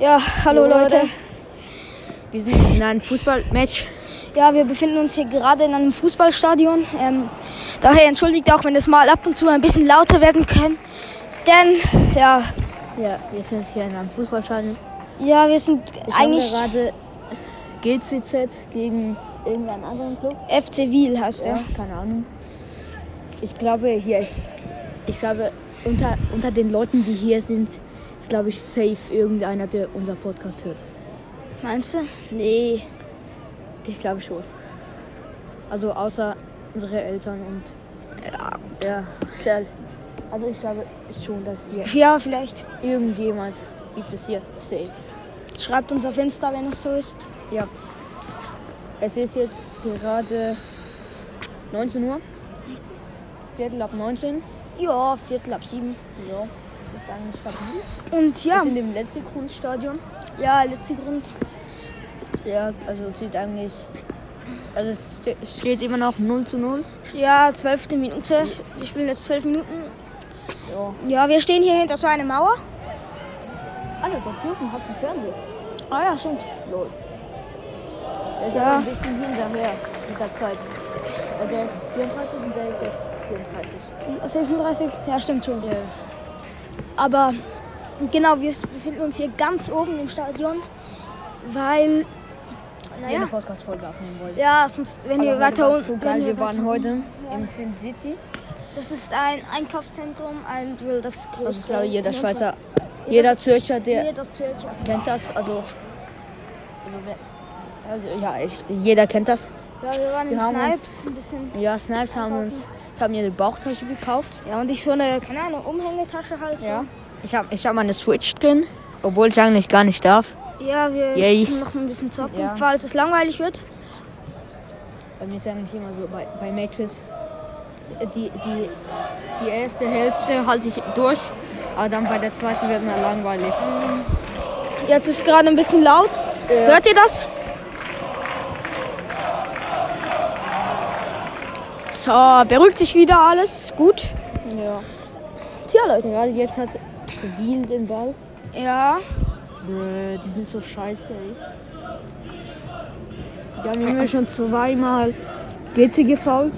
Ja, hallo Leute. Wir sind in einem Fußballmatch. Ja, wir befinden uns hier gerade in einem Fußballstadion. Ähm, daher entschuldigt auch, wenn es mal ab und zu ein bisschen lauter werden kann. Denn, ja, Ja, wir sind hier in einem Fußballstadion. ja, wir sind Ich eigentlich gerade GCZ gegen irgendeinen anderen Club. FC Wiel heißt Ja, er. keine Ahnung. Ich glaube, hier ist. Ich glaube, unter, unter den Leuten, die hier sind, ist, glaube ich, safe irgendeiner, der unser Podcast hört. Meinst du? Nee. Ich glaube schon. Also außer unsere Eltern und. Ja, gut. Ja, der- also ich glaube schon, dass hier Ja, vielleicht. irgendjemand gibt es hier safe. Schreibt uns auf Insta, wenn es so ist. Ja. Es ist jetzt gerade 19 Uhr. Viertel ab 19. Ja, Viertel ab sieben. Ja, eigentlich stabil. Und ja, Wir sind im letzten Grundstadion. ja, letzter Grund. Ja, also sieht eigentlich. Also es ste- steht immer noch 0 zu 0. Ja, zwölfte Minute. Wir spielen jetzt zwölf Minuten. Ja. Ja, wir stehen hier hinter so einer Mauer. Alter, der Kuchen hat einen Fernseher. Ah ja, stimmt. Lol. Der ist Ja. ein bisschen hinterher mit der Zeit. Weil der ist 34 und der ist jetzt 34. 36? Ja, stimmt schon. Ja. Aber genau, wir befinden uns hier ganz oben im Stadion, weil, eine naja, Podcast-Folge aufnehmen wollte. ja, sonst, wenn wir weiter unten, so geil. Wir waren heute unten- im Sin City. Das ist ein Einkaufszentrum, ein wohl das größte. Also ich glaube, jeder Schweizer, jeder Zürcher, der Jeder Zürcher. kennt das. Also, also, wer- ja, ich, jeder kennt das. Ja, wir waren Wir in haben uns- Snipes ein bisschen. Ja, Snipes haben uns, habe mir eine Bauchtasche gekauft. Ja, und ich so eine, keine Ahnung, Umhängetasche halt so. Ja. Ich habe ich hab meine Switch drin, obwohl ich eigentlich gar nicht darf. Ja, wir Yay. müssen noch ein bisschen zocken, Ja. falls es langweilig wird. Bei mir ist eigentlich immer so bei, bei Matches. Die, die, die erste Hälfte halte ich durch, aber dann bei der zweiten wird mir langweilig. Jetzt ist gerade ein bisschen laut. Hört ihr das? So, beruhigt sich wieder alles. Gut. Ja. Tja, Leute. Gerade jetzt hat Wiel den Ball. Ja. Brö, die sind so scheiße, ey. Die haben mir schon zweimal GC gefault.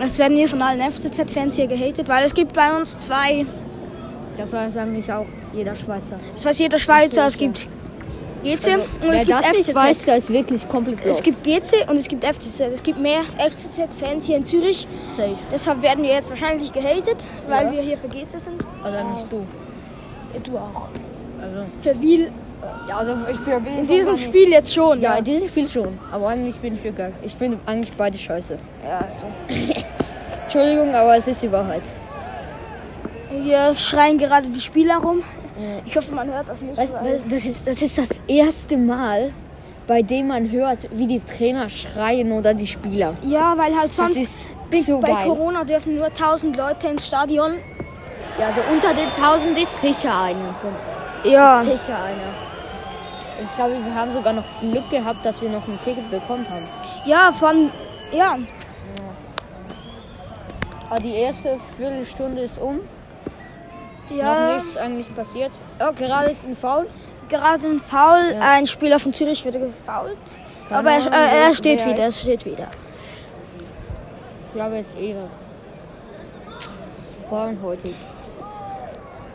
Es werden hier von allen FCZ-Fans hier gehatet, weil es gibt bei uns zwei. Das weiß eigentlich auch jeder Schweizer. Das weiß jeder Schweizer. Es gibt GC und es gibt nicht FCZ. weiß, ist wirklich komplett Es gibt GC und es gibt FCZ. Es gibt mehr FCZ-Fans hier in Zürich. safe. Deshalb werden wir jetzt wahrscheinlich gehatet, weil Ja. wir hier für GC sind. Also nicht du. Du auch. Also, Für Wiel. ja, also ich für Wiel In diesem Spiel jetzt schon. Ja, in diesem Spiel schon. Aber eigentlich bin ich für geil. Ich finde eigentlich beide scheiße. ja so. Entschuldigung, aber es ist die Wahrheit. Hier schreien gerade die Spieler rum. Ich hoffe, man hört das nicht. Weißt, weil- das, ist, das ist das erste Mal, bei dem man hört, wie die Trainer schreien oder die Spieler. ja, weil halt sonst ist bei, so bei. Corona dürfen nur 1000 Leute ins Stadion. Ja, also unter den 1000 ist sicher einer. Ja. ist sicher einer. Ich glaube, wir haben sogar noch Glück gehabt, dass wir noch ein Ticket bekommen haben. Ja, von. Ja. Aber die erste Viertelstunde ist um. Ja. Noch nichts eigentlich passiert. Oh, gerade ist ein Foul. Gerade ein Foul. Ja. Ein Spieler von Zürich wurde gefoult. Keine Aber er, äh, er wer- steht wieder. Er steht wieder. Ich glaube, es ist Ehre. Braunhäutig.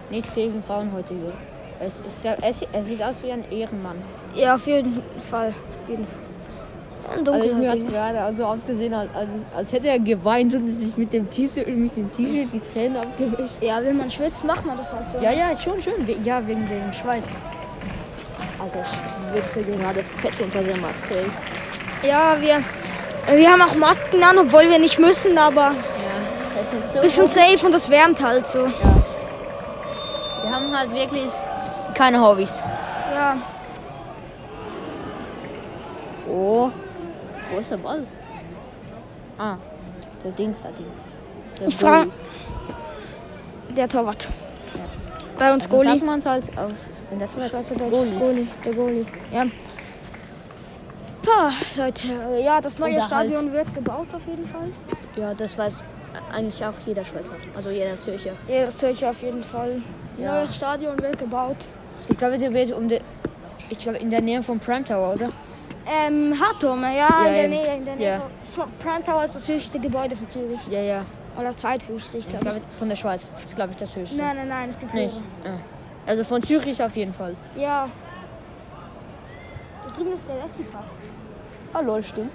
Nichts gegen Braunhäutige. Es, ja- es, er sieht aus wie ein Ehrenmann. Ja, auf jeden Fall. Auf jeden Fall. Ein Also mir hat gerade so ausgesehen, als, als, hätte er geweint und sich mit dem T-Shirt die Tränen abgewischt. Ja, wenn man schwitzt, macht man das halt so. Ja, ja, schon, schon. We- Ja, wegen dem Schweiß. Alter, ich schwitze gerade fett unter der Maske. Ja, wir, wir haben auch Masken an, obwohl wir nicht müssen, aber Ja, das ist so bisschen safe und das wärmt halt so. Wir haben halt wirklich keine Hobbys. Ja, Oh, wo ist der Ball? Ah, der Dings hat ihn. Der ich frage. Der Torwart. Bei uns Also sagt Goalie. man es halt auf, in der Schweiz. Goalie. Goalie. Der Goalie. Ja. Pah, Leute, ja, das neue. Stadion wird gebaut auf jeden Fall. Ja, das weiß eigentlich auch jeder Schweizer. Also jeder Zürcher. Ja, höre ich auf jeden Fall. Ja. Neues Stadion wird gebaut. Ich glaube, der wird um die, ich glaube in der Nähe von Prime Tower, oder? Ähm, Hartum, ja, Ja, in der. Nähe, in der Nähe. Ja. Von Prime Tower ist das höchste Gebäude von Zürich. Ja, ja. Oder zweithöchste, ich glaube. glaube von der Schweiz. Das ist glaube ich das höchste. Nein, nein, nein, es gibt Nicht. Ja. Also von Zürich auf jeden Fall. Ja. Da drüben ist der letzte Park. Ah, lol, stimmt.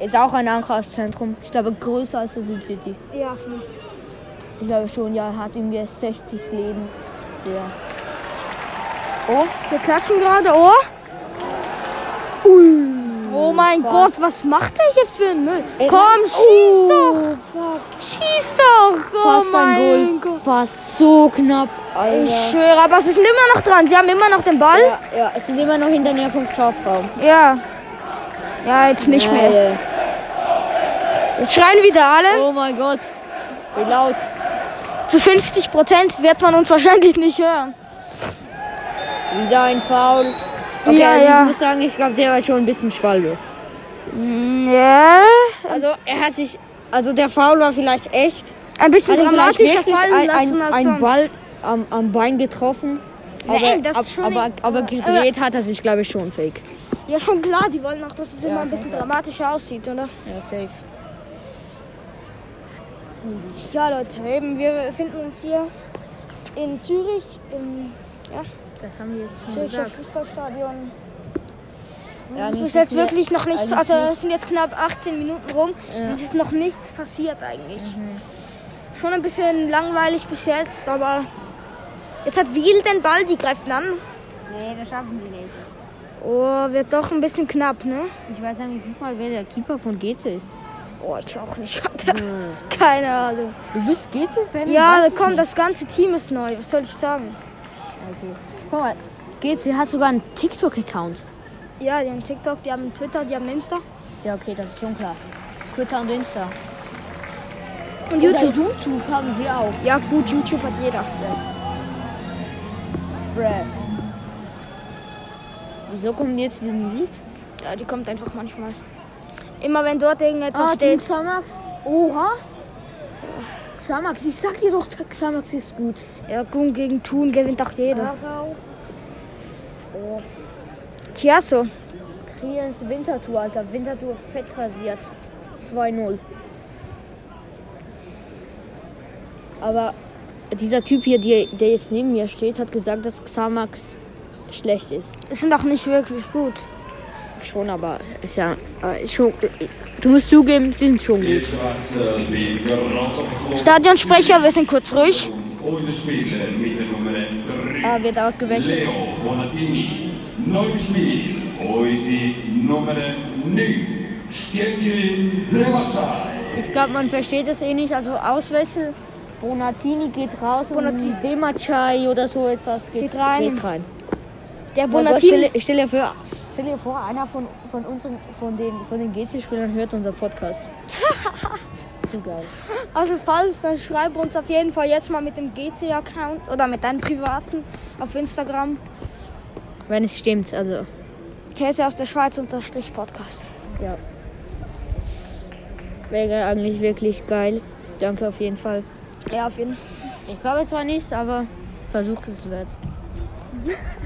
Ist auch ein Einkaufszentrum. Ich glaube größer als der Süd City. Ja, viel. Ich glaube schon, ja, hat irgendwie 60 Läden. Ja. Oh, Wir klatschen gerade, oh. Oh mein. Gott, was macht er hier für ein Müll? Ey, Komm, nein. schieß Oh, doch! Fuck. Schieß doch! Oh Fast ein mein Goal. Gott. Fast so knapp, Alter. Ich schwöre, aber sie sind immer noch dran. Sie haben immer noch den Ball. Ja, ja, es sind immer noch in der Nähe vom Strafraum. Ja. Ja, jetzt nicht mehr. Geil. Jetzt schreien wieder alle. Oh mein Gott. Wie laut. Zu 50 Prozent wird man uns wahrscheinlich nicht hören. Wieder ein Foul. Okay, Ja, also ja. ich muss sagen, ich glaube, der war schon ein bisschen schwalbe. Ja. Also er hat sich, also der Foul war vielleicht echt. Ein bisschen vielleicht dramatischer fallen ein, lassen ein, als ein sonst. Ball am, am Bein getroffen. Aber, Nein, das ab- ist schon aber, aber gedreht hat er sich, glaube ich, schon fake. Ja, schon klar. Die wollen auch, dass es immer Ja, ein bisschen dramatischer aussieht, oder? Ja, safe. Ja, Leute, eben, wir befinden uns hier in Zürich, im ja, Das haben wir jetzt schon Züricher gesagt. Fußballstadion. Ja, Es nicht ist jetzt wirklich noch nichts, eigentlich also nicht. es sind jetzt knapp 18 Minuten rum Ja. und es ist noch nichts passiert eigentlich. Mhm. Schon ein bisschen langweilig bis jetzt, aber jetzt hat Wiel den Ball, die greifen an. Nee, das schaffen sie nicht. Oh, wird doch ein bisschen knapp, ne? Ich weiß eigentlich nicht mal, wer der Keeper von GC ist. Oh, ich auch nicht. Keine Ahnung. Du bist GC-Fan? Ja, komm, das ganze Team ist neu. Was soll ich sagen? Okay. Guck mal, GC hat sogar einen TikTok-Account. Ja, die haben TikTok, die haben Twitter, die haben Insta. Ja, okay, das ist schon klar. Twitter und Insta. Und Oder YouTube. YouTube haben sie auch. Ja, gut, YouTube hat jeder. Bruh. Wieso kommt jetzt diese Musik? Ja, die kommt einfach manchmal. Immer wenn dort irgendetwas Ah, steht. Xamax. Oha. Xamax, ich sag dir doch, Xamax ist gut. Ja, Gun gegen Thun gewinnt auch jeder. Aarau. Oh, Chiasso. Kriens Wintertour, Alter. Wintertour fett rasiert. 2-0. Aber dieser Typ hier, der, der jetzt neben mir steht, hat gesagt, dass Xamax schlecht ist. Es sind auch nicht wirklich gut. Schon, aber ist ja äh, schon. Du musst zugeben, sie sind schon gut. Stadionsprecher, wir sind kurz ruhig. 3, Ah, wird ausgewechselt. Leo Bonatini. Neu im Spiel, unsere Nummer 9, Stjetjen Dremachai. Ich glaube, man versteht es eh nicht. Also Auswechsel. Bonatini geht raus Bonatini. und Demachai oder so etwas geht, Geht rein. Geht rein. Der Bonatini. stell, stell, dir vor, stell dir vor, einer von, von unseren, von den, von den GC-Spielern hört unser Podcast. Zu geil. Also falls, dann schreib uns auf jeden Fall jetzt mal mit dem GC-Account oder mit deinem privaten auf Instagram. Wenn es stimmt, also. Käse aus der Schweiz unterstrich Podcast. Ja. Wäre eigentlich wirklich geil. Danke auf jeden Fall. Ja, auf jeden Fall. Ich glaube zwar nicht, aber versucht es wert.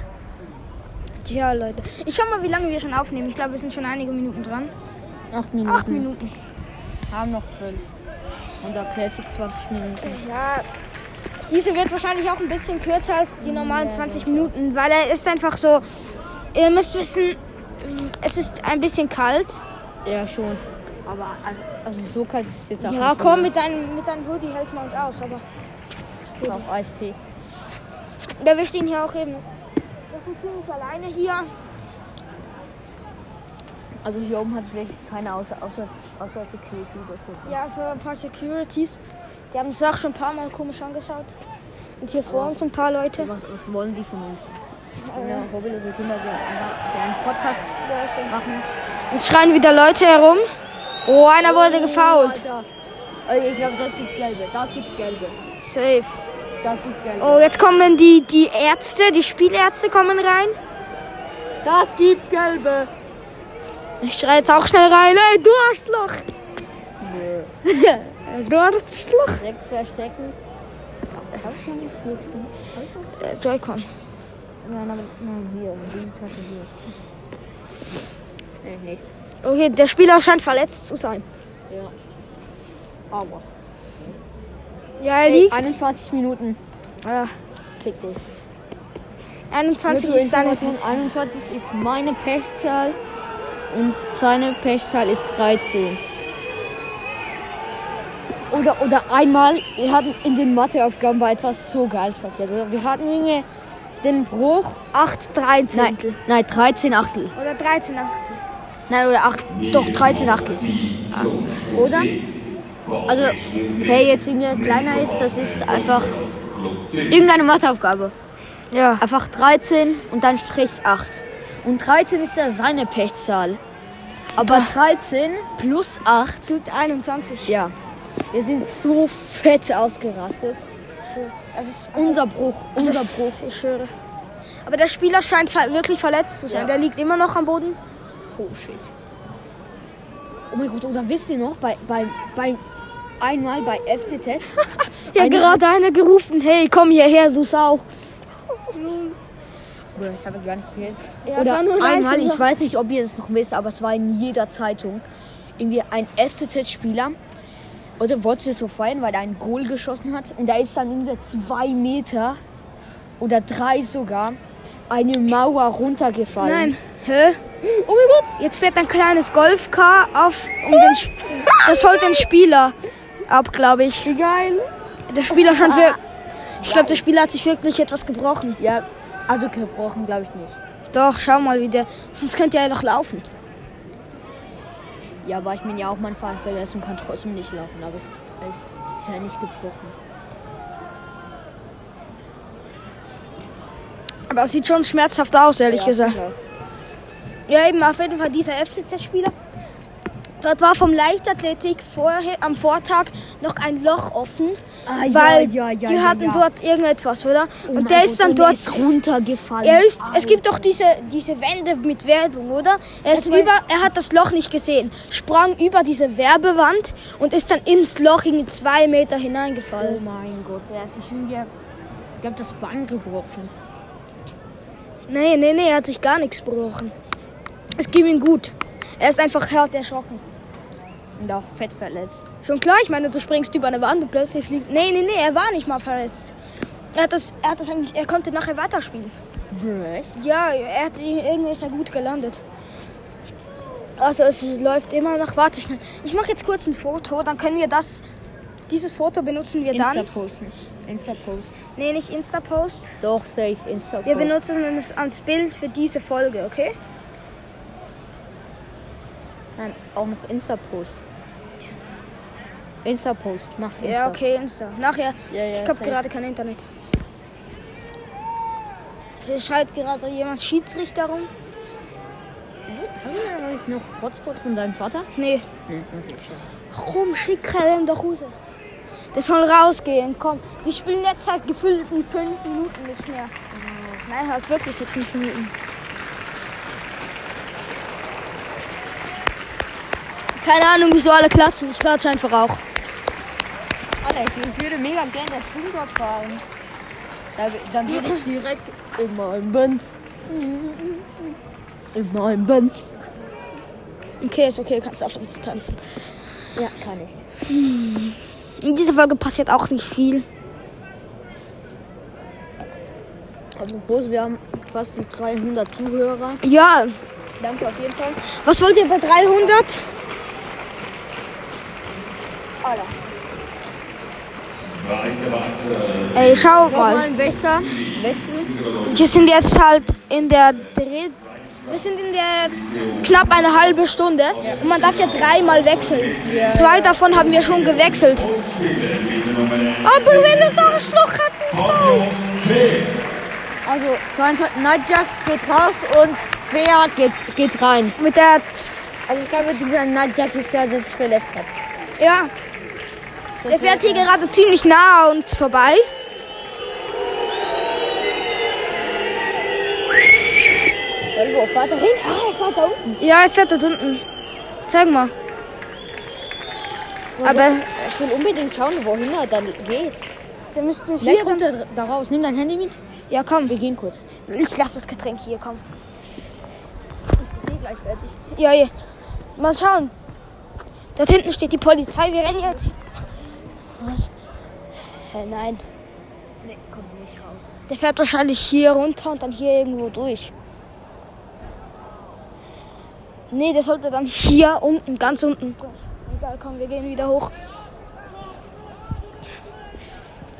Tja, Leute. Ich schau mal, wie lange wir schon aufnehmen. Ich glaube, wir sind schon einige Minuten dran. Acht Minuten. Acht Minuten. Haben noch zwölf. Unser Classic 20 Minuten. Ja, diese wird wahrscheinlich auch ein bisschen kürzer als die normalen 20 Minuten, weil er ist einfach so. Ihr müsst wissen, es ist ein bisschen kalt. Ja, schon. Aber also, also so kalt ist es jetzt auch Ja, komm, mit deinem, mit deinem Hoodie hält man uns aus, aber mit auch Eistee. der wischt ihn hier auch eben. Wir sind ziemlich alleine hier. Also hier oben hat wirklich keine außer, außer, außer Security hinten. Ja, so ein paar Securities. Die haben uns auch schon ein paar Mal komisch angeschaut. Und hier vor uns ein paar Leute. Was, was wollen die von uns? Ja, hobbylose Kinder, die, die einen Podcast machen. Jetzt schreien wieder Leute herum. Oh, einer wurde gefault. Alter. Also ich glaube, das gibt gelbe. Das gibt gelbe. Safe. Das gibt gelbe. Oh, jetzt kommen die, die Ärzte, die Spielärzte kommen rein. Das gibt gelbe. Ich schreie jetzt auch schnell rein. Ey, du Arschloch. du Arschloch. Direkt verstecken. Hab ich schon gefühlt? Äh, Joy-Con. Nein, aber nein, hier, diese Tasche hier. Nee, nichts. Okay, der Spieler scheint verletzt zu sein. Ja. Aber. Ja, er liegt. 21 Minuten. Ja, Fick dich. 21 Nur zur ist seine Information, 21 ist meine Pechzahl und seine Pechzahl ist 13. Oder, oder einmal, wir hatten in den Matheaufgaben war etwas so Geiles passiert, oder? Wir hatten irgendwie den Bruch. 8 13. Nein, nein, 13 Achtel. Oder 13 Achtel. Nein, oder 8, doch 13 Achtel. Oder? Also, wer jetzt irgendwie kleiner ist, das ist einfach irgendeine Matheaufgabe. Ja. Einfach 13 und dann Strich 8. Und 13 ist ja seine Pechzahl. Aber 13 plus 8, Tut 21. ja. Wir sind so fett ausgerastet. Das ist Unser Bruch, unser Bruch. Ich schwöre. Aber der Spieler scheint wirklich verletzt zu sein. Ja. Der liegt immer noch am Boden. Oh shit. Oh mein Gott, oder wisst ihr noch, bei, bei, bei einmal bei FCZ, Ja, Eine- gerade einer gerufen, hey, komm hierher, du Sau. Bruder, ich habe gar nicht gehört. Ja, Oder nur ein einmal, ich weiß nicht, ob ihr es noch wisst, aber es war in jeder Zeitung. Irgendwie ein FCZ-Spieler oder wollte so feiern, weil er ein Goal geschossen hat. Und da ist dann irgendwie zwei Meter oder drei sogar eine Mauer runtergefallen. Nein. Hä? Oh mein Gott. Jetzt fährt ein kleines Golfcar auf um den Sch Das holt den Spieler ab, glaube ich. Wie geil. Der Spieler scheint wirklich. Ich glaube, der Spieler hat sich wirklich etwas gebrochen. Ja, also gebrochen glaube ich nicht. Doch, schau mal wieder. Sonst könnte er ja doch laufen. Ja, aber ich bin ja auch manchmal verletzt und kann trotzdem nicht laufen. Aber es, es ist ja nicht gebrochen. Aber es sieht schon schmerzhaft aus, ehrlich Ja, gesagt. klar. Ja, eben auf jeden Fall dieser FCZ-Spieler. Dort war vom Leichtathletik vorher, am Vortag noch ein Loch offen, Ah, weil ja, ja, die ja, hatten ja. dort irgendetwas, oder? Oh und der Gott, ist dann dort. ist runtergefallen. Er ist, es gibt doch diese, diese Wände mit Werbung, oder? Er ist über, er hat das Loch nicht gesehen, sprang über diese Werbewand und ist dann ins Loch in zwei Meter Oh hineingefallen. mein Gott, er hat sich irgendwie, ich glaube, das Bein gebrochen. Nee, nee, nee, er hat sich gar nichts gebrochen. Es ging ihm gut. Er ist einfach hart erschrocken. Und auch fett verletzt. Schon klar, ich meine, du springst über eine Wand und plötzlich fliegt. Nee, nee, nee, er war nicht mal verletzt. Er hat das, er hat das eigentlich, er konnte nachher weiterspielen. Echt? Ja, er hat irgendwie ist er gut gelandet. Also es läuft immer noch. Warte schnell. Ich mache jetzt kurz ein Foto, dann können wir das. Dieses Foto benutzen wir dann. Insta-Posten. Insta-Post. Nee, nicht Insta-Post. Doch, safe, Insta-Post. Wir benutzen es als Bild für diese Folge, okay? Nein, auch noch Insta-Post. Insta-Post, mach Insta. Ja, okay, Insta. Nachher. Ja, ja, ich safe. gerade kein Internet. Hier schreit gerade jemand Schiedsrichter rum. Haben wir eigentlich noch Hotspot von deinem Vater? Nee, Nee, okay, schade. Komm, schick den doch raus. Der soll rausgehen, komm. Die spielen jetzt halt gefühlt in fünf Minuten nicht mehr. Nein, halt wirklich seit fünf Minuten. Keine Ahnung, wieso alle klatschen. Ich klatsche einfach auch. Alex, ich würde mega gerne das Ding dort fahren. Da, dann würde ich direkt in meinem Benz. In meinem Benz. Okay, ist okay, kannst aufhören zu tanzen. Ja, kann ich. In dieser Folge passiert auch nicht viel. Apropos, wir haben fast die 300 Zuhörer. Ja, Danke auf jeden Fall. was wollt ihr bei 300? Alter. Ey, schau mal. Wir sind jetzt halt in der Dreh. Wir sind in der knapp eine halbe Stunde und man darf ja dreimal wechseln. Zwei davon haben wir schon gewechselt. Aber wenn das Arschloch hat einen Fault. Also, 22 Nightjack geht raus und Fair geht, geht rein. Mit der. Also, ich glaube, dieser Nightjack ist ja, der sich verletzt hat. Ja. Der fährt hier gerade ziemlich nah an uns vorbei. Wo fährt er hin? Ah, er fährt da unten. Ja, er fährt dort unten. Zeig mal. Aber Ich will unbedingt schauen, wohin er dann geht. Der müsste hier Vielleicht kommt er da raus. Nimm dein Handy mit. Ja, komm. Wir gehen kurz. Ich lasse das Getränk hier, komm. Ich bin gleich fertig. Ja, ja. Mal schauen. Dort hinten steht die Polizei. Wir rennen jetzt. Was? Hä, nein. Nee, komm nicht raus. Der fährt wahrscheinlich hier runter und dann hier irgendwo durch. Nee, der sollte dann hier unten, ganz unten. Egal, komm, wir gehen wieder hoch.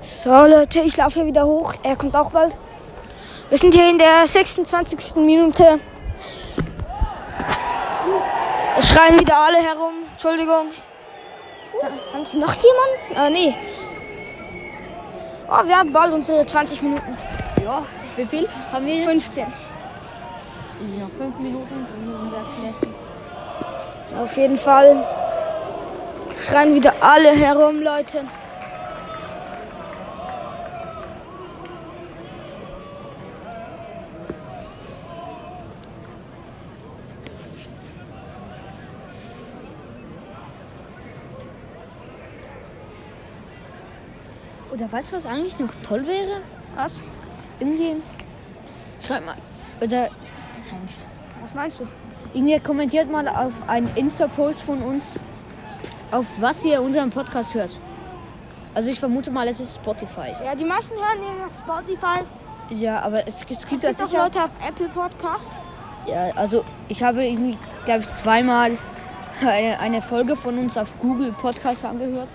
So, Leute, ich laufe hier wieder hoch. Er kommt auch bald. Wir sind hier in der 26. Minute. Es schreien wieder alle herum. Entschuldigung. Ha- Haben Sie noch jemanden? Ah, nee. Oh, wir haben bald unsere 20 Minuten. Ja, wie viel haben wir jetzt? 15. Noch fünf Minuten. Unser Knecht. Auf jeden Fall schreien wieder alle herum, Leute. Oder weißt du, was eigentlich noch toll wäre? Was? Irgendwie. Schreib mal. Oder. Was meinst du? Irgendwie kommentiert mal auf einen Insta-Post von uns, auf was ihr unseren Podcast hört. Also ich vermute mal, es ist Spotify. Ja, die meisten hören den auf Spotify. Ja, aber es, es gibt ja sicher. Leute auf Apple Podcast. Ja, also ich habe irgendwie, glaube ich, zweimal eine, eine Folge von uns auf Google Podcast angehört.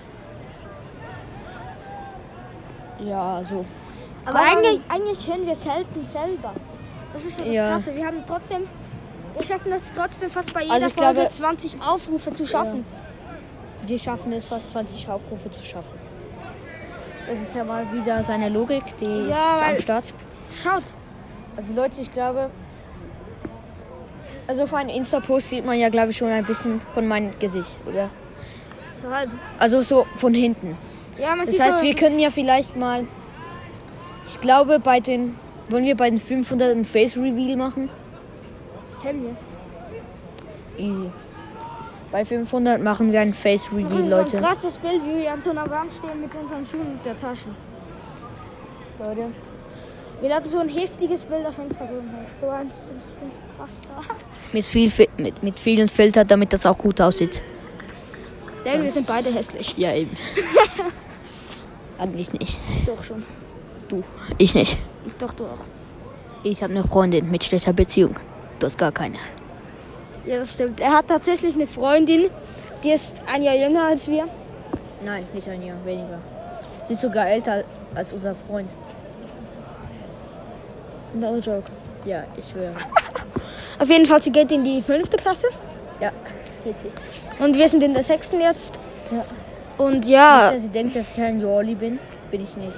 Ja, so. Aber eigentlich, eigentlich hören wir selten selber. Das ist ja das Ja. Krasse. Wir haben trotzdem, wir schaffen das trotzdem fast bei jeder Also Folge glaube- 20 Aufrufe zu schaffen. Wir schaffen es fast 20 Aufrufe zu schaffen. Das ist ja mal wieder seine Logik, die Ja, ist am Start. Schaut. Also Leute, ich glaube, also auf einem Insta-Post sieht man ja, glaube ich, schon ein bisschen von meinem Gesicht, oder? So halb. Also so von hinten. Ja, man Das heißt, wir können ja vielleicht mal, ich glaube, bei den, wollen wir bei den 500 ein Face-Reveal machen? kennen wir. Easy. Bei 500 machen wir ein Face-Reveal, Das ist Leute. so ein krasses Bild, wie wir an so einer Wand stehen mit unseren Schuhen und der Tasche. Leute. Wir hatten so ein heftiges Bild auf Instagram. halt. So ein so krass da. Mit, viel, mit, mit vielen Filtern, damit das auch gut aussieht. Denn wir sind beide hässlich. Ja, eben. Eigentlich nicht. Doch schon. Du. Ich nicht. Doch, du auch. Ich habe eine Freundin mit schlechter Beziehung. Du hast gar keine. Ja, das stimmt. Er hat tatsächlich eine Freundin, die ist ein Jahr jünger als wir. Nein, nicht ein Jahr, weniger. Sie ist sogar älter als unser Freund. No joke. Ja, ich schwöre. Auf jeden Fall, sie geht in die fünfte Klasse. Ja. Und wir sind in der sechsten jetzt. Ja. Und ja, Sie denkt, dass ich ein Jolly bin. Bin ich nicht.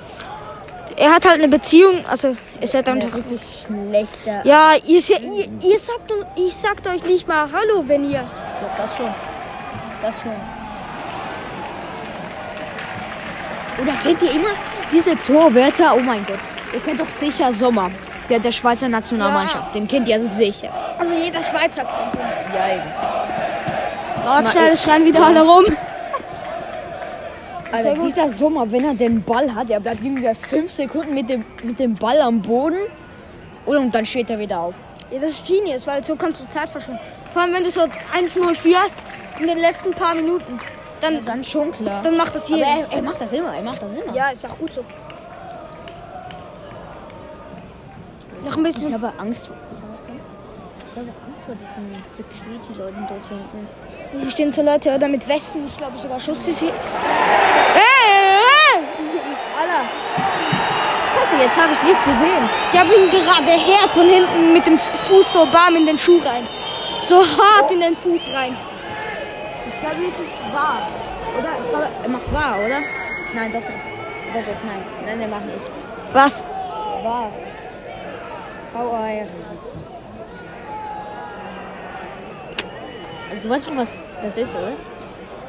er hat halt eine Beziehung. Also, ihr seid Ein einfach. wirklich schlechter. Ja, ihr, ihr, ihr sagt, ich sagt euch nicht mal Hallo, wenn ihr. Doch, das schon. Das schon. Oder kennt ihr immer diese Torwärter? Oh mein Gott. Ihr kennt doch sicher Sommer. Der, der Schweizer Nationalmannschaft. Den kennt ihr sicher. Also, jeder Schweizer kennt ihn. Ja, eben. Warte schnell, schreien wieder alle rum. Alter, dieser Sommer, wenn er den Ball hat, er bleibt irgendwie fünf Sekunden mit dem, mit dem Ball am Boden. Und dann steht er wieder auf. Ja, das ist Genius, weil so kannst du Zeit verschwenden. Vor allem, wenn du so 1-0 führst in den letzten paar Minuten, dann, Dann schon klar. dann macht das Aber jeder. er, er macht das immer, er macht das immer. Ja, ist auch gut so. Noch ein bisschen. Ich habe Angst. Ich habe Angst vor diesen Security-Leuten dort hinten. Hier stehen so Leute oder mit Westen, ich glaube sogar Schuss ist hier. Ey, ey! Alter! Scheiße, jetzt habe ich nichts gesehen. Die haben ihn gerade hart von hinten mit dem Fuß so bam in den Schuh rein. So hart in den Fuß rein. Ich glaube, jetzt ist es wahr. Oder? Glaube, er macht wahr, oder? Nein, doch nicht. Doch, doch, nein. Nein, er macht nicht. Was? Wahr. V-A-R. Also, du weißt schon, was das ist, oder?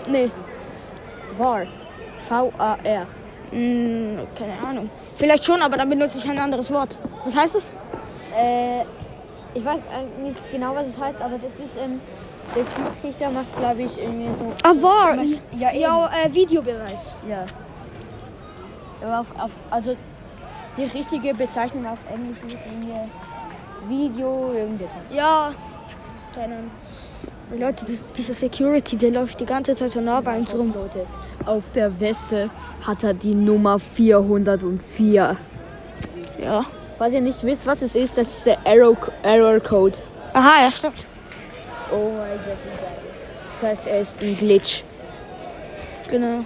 Nee. Wahr. V-A-R. Hm, keine Ahnung. Vielleicht schon, aber dann benutze ich ein anderes Wort. Was heißt es? Äh, ich weiß nicht genau, was es heißt, aber das ist, ähm, der Schiedsrichter macht, glaube ich, irgendwie so. Ah, war. Ja, Ja, äh, Videobeweis. Ja. Aber auf, auf, also die richtige Bezeichnung auf Englisch ist irgendwie Video irgendetwas. Ja. Keine Ahnung. Leute, dieser Security, der läuft die ganze Zeit so nah bei uns rum. Leute, auf der Weste hat er die Nummer 404. Ja. Falls ihr nicht wisst, was es ist, das ist der Error, Error Code. Aha, ja, stimmt. Oh mein Gott. Das heißt, er ist ein Glitch. Genau.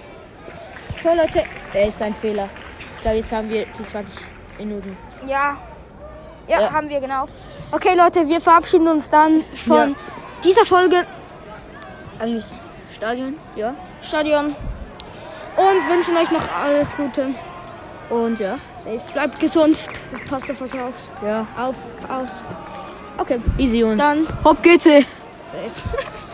So, Leute. Er ist ein Fehler. Ich glaube, jetzt haben wir die 20 Minuten. Ja. Ja, Ja. haben wir genau. Okay, Leute, wir verabschieden uns dann von Ja. Dieser Folge Eigentlich Stadion, ja. Stadion und wünschen euch noch alles Gute. Und ja, Safe. Bleibt gesund. Passt auf euch aus. ja. Auf, aus. Okay, Easy und dann hopp geht's. safe.